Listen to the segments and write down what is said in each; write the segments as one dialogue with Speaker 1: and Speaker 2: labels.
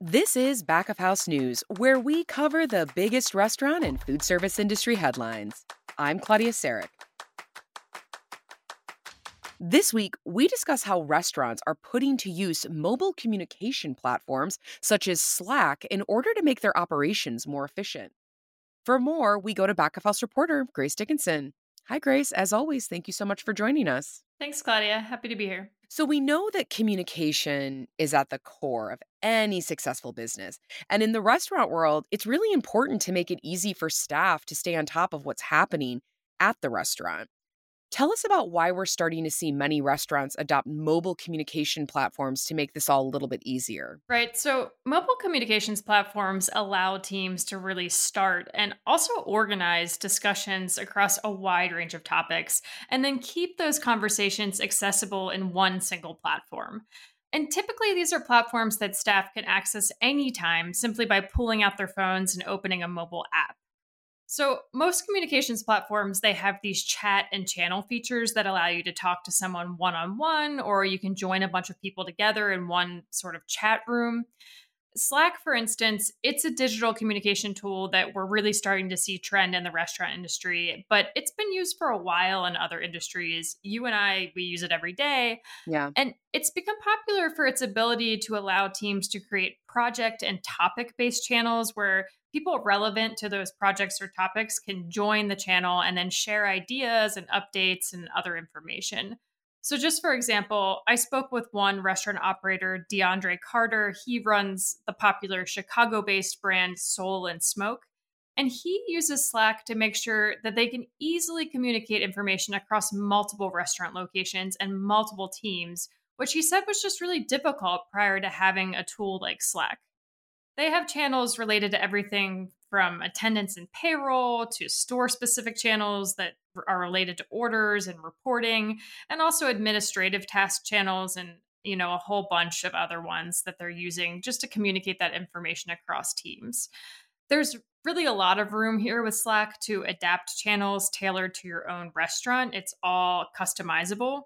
Speaker 1: This is Back of House News, where we cover the biggest restaurant and food service industry headlines. I'm Claudia Sarek. This week, we discuss how restaurants are putting to use mobile communication platforms such as Slack in order to make their operations more efficient. For more, we go to Back of House reporter Grace Dickinson. Hi, Grace. As always, thank you so much for joining us.
Speaker 2: Thanks, Claudia. Happy to be here.
Speaker 1: So, we know that communication is at the core of any successful business. And in the restaurant world, it's really important to make it easy for staff to stay on top of what's happening at the restaurant. Tell us about why we're starting to see many restaurants adopt mobile communication platforms to make this all a little bit easier.
Speaker 2: Right. So, mobile communications platforms allow teams to really start and also organize discussions across a wide range of topics, and then keep those conversations accessible in one single platform. And typically, these are platforms that staff can access anytime simply by pulling out their phones and opening a mobile app. So, most communications platforms they have these chat and channel features that allow you to talk to someone one-on-one or you can join a bunch of people together in one sort of chat room. Slack, for instance, it's a digital communication tool that we're really starting to see trend in the restaurant industry, but it's been used for a while in other industries. You and I, we use it every day.
Speaker 1: Yeah.
Speaker 2: And it's become popular for its ability to allow teams to create project and topic based channels where people relevant to those projects or topics can join the channel and then share ideas and updates and other information. So, just for example, I spoke with one restaurant operator, DeAndre Carter. He runs the popular Chicago based brand Soul and Smoke. And he uses Slack to make sure that they can easily communicate information across multiple restaurant locations and multiple teams, which he said was just really difficult prior to having a tool like Slack. They have channels related to everything from attendance and payroll to store specific channels that are related to orders and reporting, and also administrative task channels and you know a whole bunch of other ones that they're using just to communicate that information across teams. There's really a lot of room here with Slack to adapt channels tailored to your own restaurant. It's all customizable.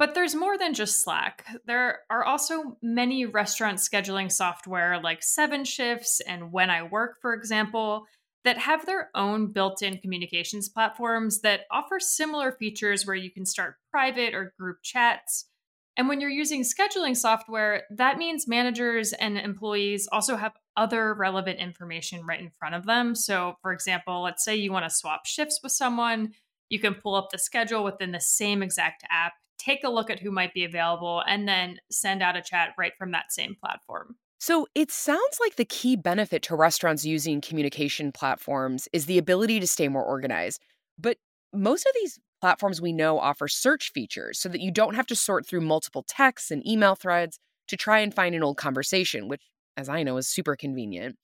Speaker 2: But there's more than just Slack. There are also many restaurant scheduling software like Seven Shifts and When I Work, for example, that have their own built in communications platforms that offer similar features where you can start private or group chats. And when you're using scheduling software, that means managers and employees also have other relevant information right in front of them. So, for example, let's say you want to swap shifts with someone, you can pull up the schedule within the same exact app take a look at who might be available, and then send out a chat right from that same platform.
Speaker 1: So it sounds like the key benefit to restaurants using communication platforms is the ability to stay more organized. But most of these platforms we know offer search features so that you don't have to sort through multiple texts and email threads to try and find an old conversation, which, as I know, is super convenient.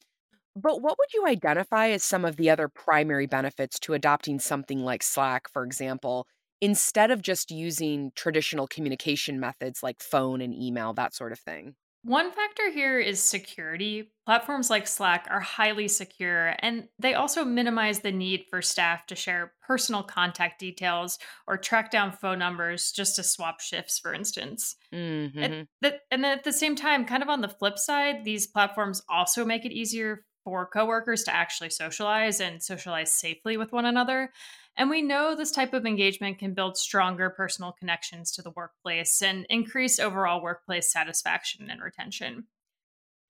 Speaker 1: But what would you identify as some of the other primary benefits to adopting something like Slack, for example, instead of just using traditional communication methods like phone and email, that sort of thing.
Speaker 2: One factor here is security. Platforms like Slack are highly secure, and they also minimize the need for staff to share personal contact details or track down phone numbers just to swap shifts, for instance.
Speaker 1: Mm-hmm.
Speaker 2: And, and then at the same time, kind of on the flip side, these platforms also make it easier for coworkers to actually socialize and socialize safely with one another. And we know this type of engagement can build stronger personal connections to the workplace and increase overall workplace satisfaction and retention.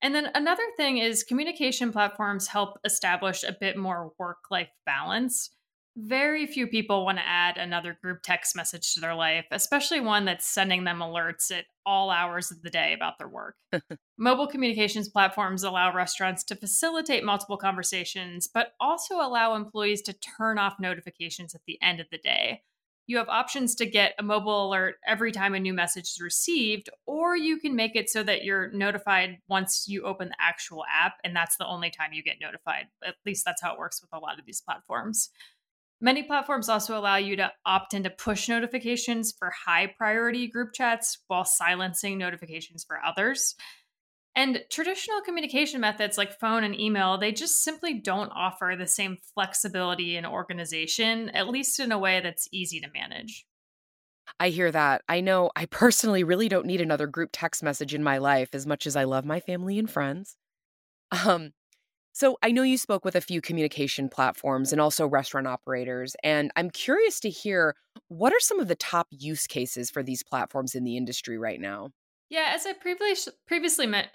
Speaker 2: And then another thing is communication platforms help establish a bit more work life balance very few people want to add another group text message to their life, especially one that's sending them alerts at all hours of the day about their work. Mobile communications platforms allow restaurants to facilitate multiple conversations, but also allow employees to turn off notifications at the end of the day. You have options to get a mobile alert every time a new message is received, or you can make it so that you're notified once you open the actual app, and that's the only time you get notified. At least that's how it works with a lot of these platforms. Many platforms also allow you to opt into push notifications for high priority group chats while silencing notifications for others. And traditional communication methods like phone and email, they just simply don't offer the same flexibility and organization, at least in a way that's easy to manage.
Speaker 1: I hear that. I know I personally really don't need another group text message in my life as much as I love my family and friends. Um, so I know you spoke with a few communication platforms and also restaurant operators, and I'm curious to hear what are some of the top use cases for these platforms in the industry right now?
Speaker 2: Yeah, as I previously previously meant,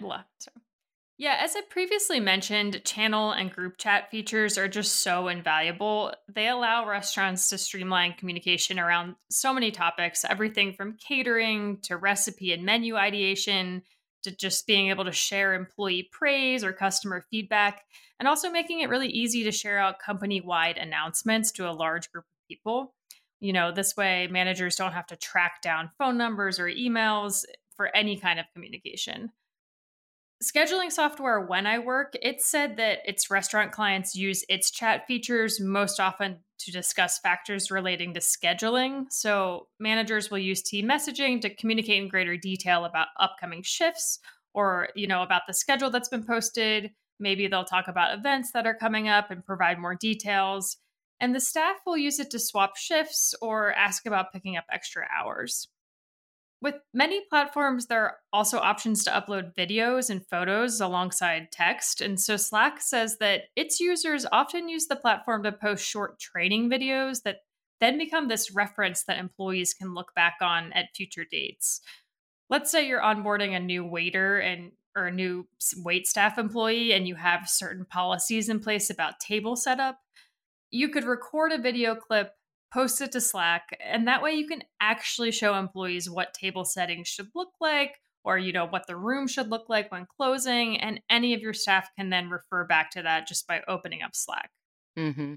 Speaker 2: yeah, as I previously mentioned, channel and group chat features are just so invaluable. They allow restaurants to streamline communication around so many topics, everything from catering to recipe and menu ideation to just being able to share employee praise or customer feedback, and also making it really easy to share out company wide announcements to a large group of people. You know, this way managers don't have to track down phone numbers or emails for any kind of communication scheduling software when I work, it said that its restaurant clients use its chat features most often to discuss factors relating to scheduling. So, managers will use team messaging to communicate in greater detail about upcoming shifts or, you know, about the schedule that's been posted. Maybe they'll talk about events that are coming up and provide more details. And the staff will use it to swap shifts or ask about picking up extra hours. With many platforms, there are also options to upload videos and photos alongside text. And so Slack says that its users often use the platform to post short training videos that then become this reference that employees can look back on at future dates. Let's say you're onboarding a new waiter and or a new wait staff employee and you have certain policies in place about table setup. You could record a video clip post it to Slack, and that way you can actually show employees what table settings should look like or you know what the room should look like when closing and any of your staff can then refer back to that just by opening up slack
Speaker 1: mm-hmm.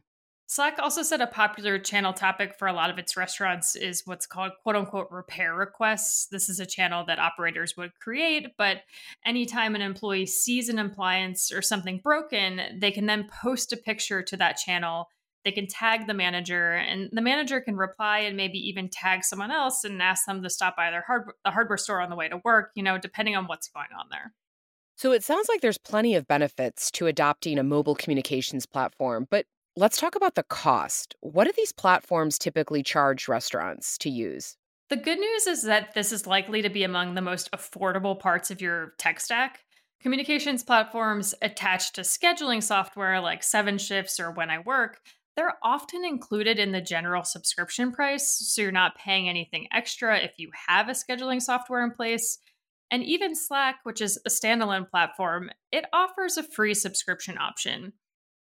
Speaker 2: slack also said a popular channel topic for a lot of its restaurants is what's called quote unquote repair requests this is a channel that operators would create but anytime an employee sees an appliance or something broken they can then post a picture to that channel they can tag the manager and the manager can reply and maybe even tag someone else and ask them to stop by their hard- the hardware store on the way to work you know depending on what's going on there.
Speaker 1: So it sounds like there's plenty of benefits to adopting a mobile communications platform but let's talk about the cost. What do these platforms typically charge restaurants to use?
Speaker 2: The good news is that this is likely to be among the most affordable parts of your tech stack. Communications platforms attached to scheduling software like seven shifts or when i work they're often included in the general subscription price, so you're not paying anything extra if you have a scheduling software in place. And even Slack, which is a standalone platform, it offers a free subscription option.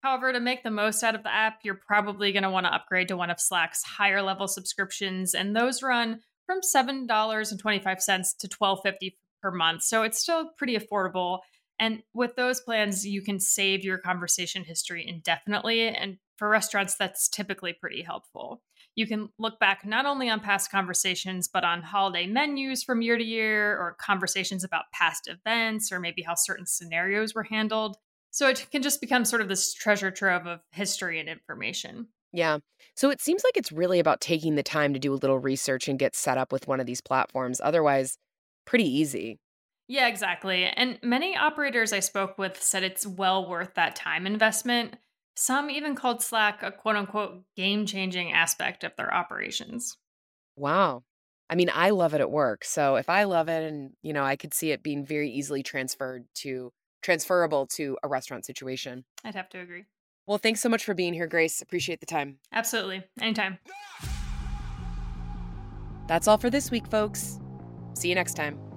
Speaker 2: However, to make the most out of the app, you're probably going to want to upgrade to one of Slack's higher level subscriptions, and those run from $7.25 to $12.50 per month. So it's still pretty affordable. And with those plans, you can save your conversation history indefinitely. And for restaurants, that's typically pretty helpful. You can look back not only on past conversations, but on holiday menus from year to year, or conversations about past events, or maybe how certain scenarios were handled. So it can just become sort of this treasure trove of history and information.
Speaker 1: Yeah. So it seems like it's really about taking the time to do a little research and get set up with one of these platforms. Otherwise, pretty easy.
Speaker 2: Yeah, exactly. And many operators I spoke with said it's well worth that time investment. Some even called Slack a quote unquote game changing aspect of their operations.
Speaker 1: Wow. I mean, I love it at work. So if I love it and, you know, I could see it being very easily transferred to transferable to a restaurant situation.
Speaker 2: I'd have to agree.
Speaker 1: Well, thanks so much for being here, Grace. Appreciate the time.
Speaker 2: Absolutely. Anytime.
Speaker 1: That's all for this week, folks. See you next time.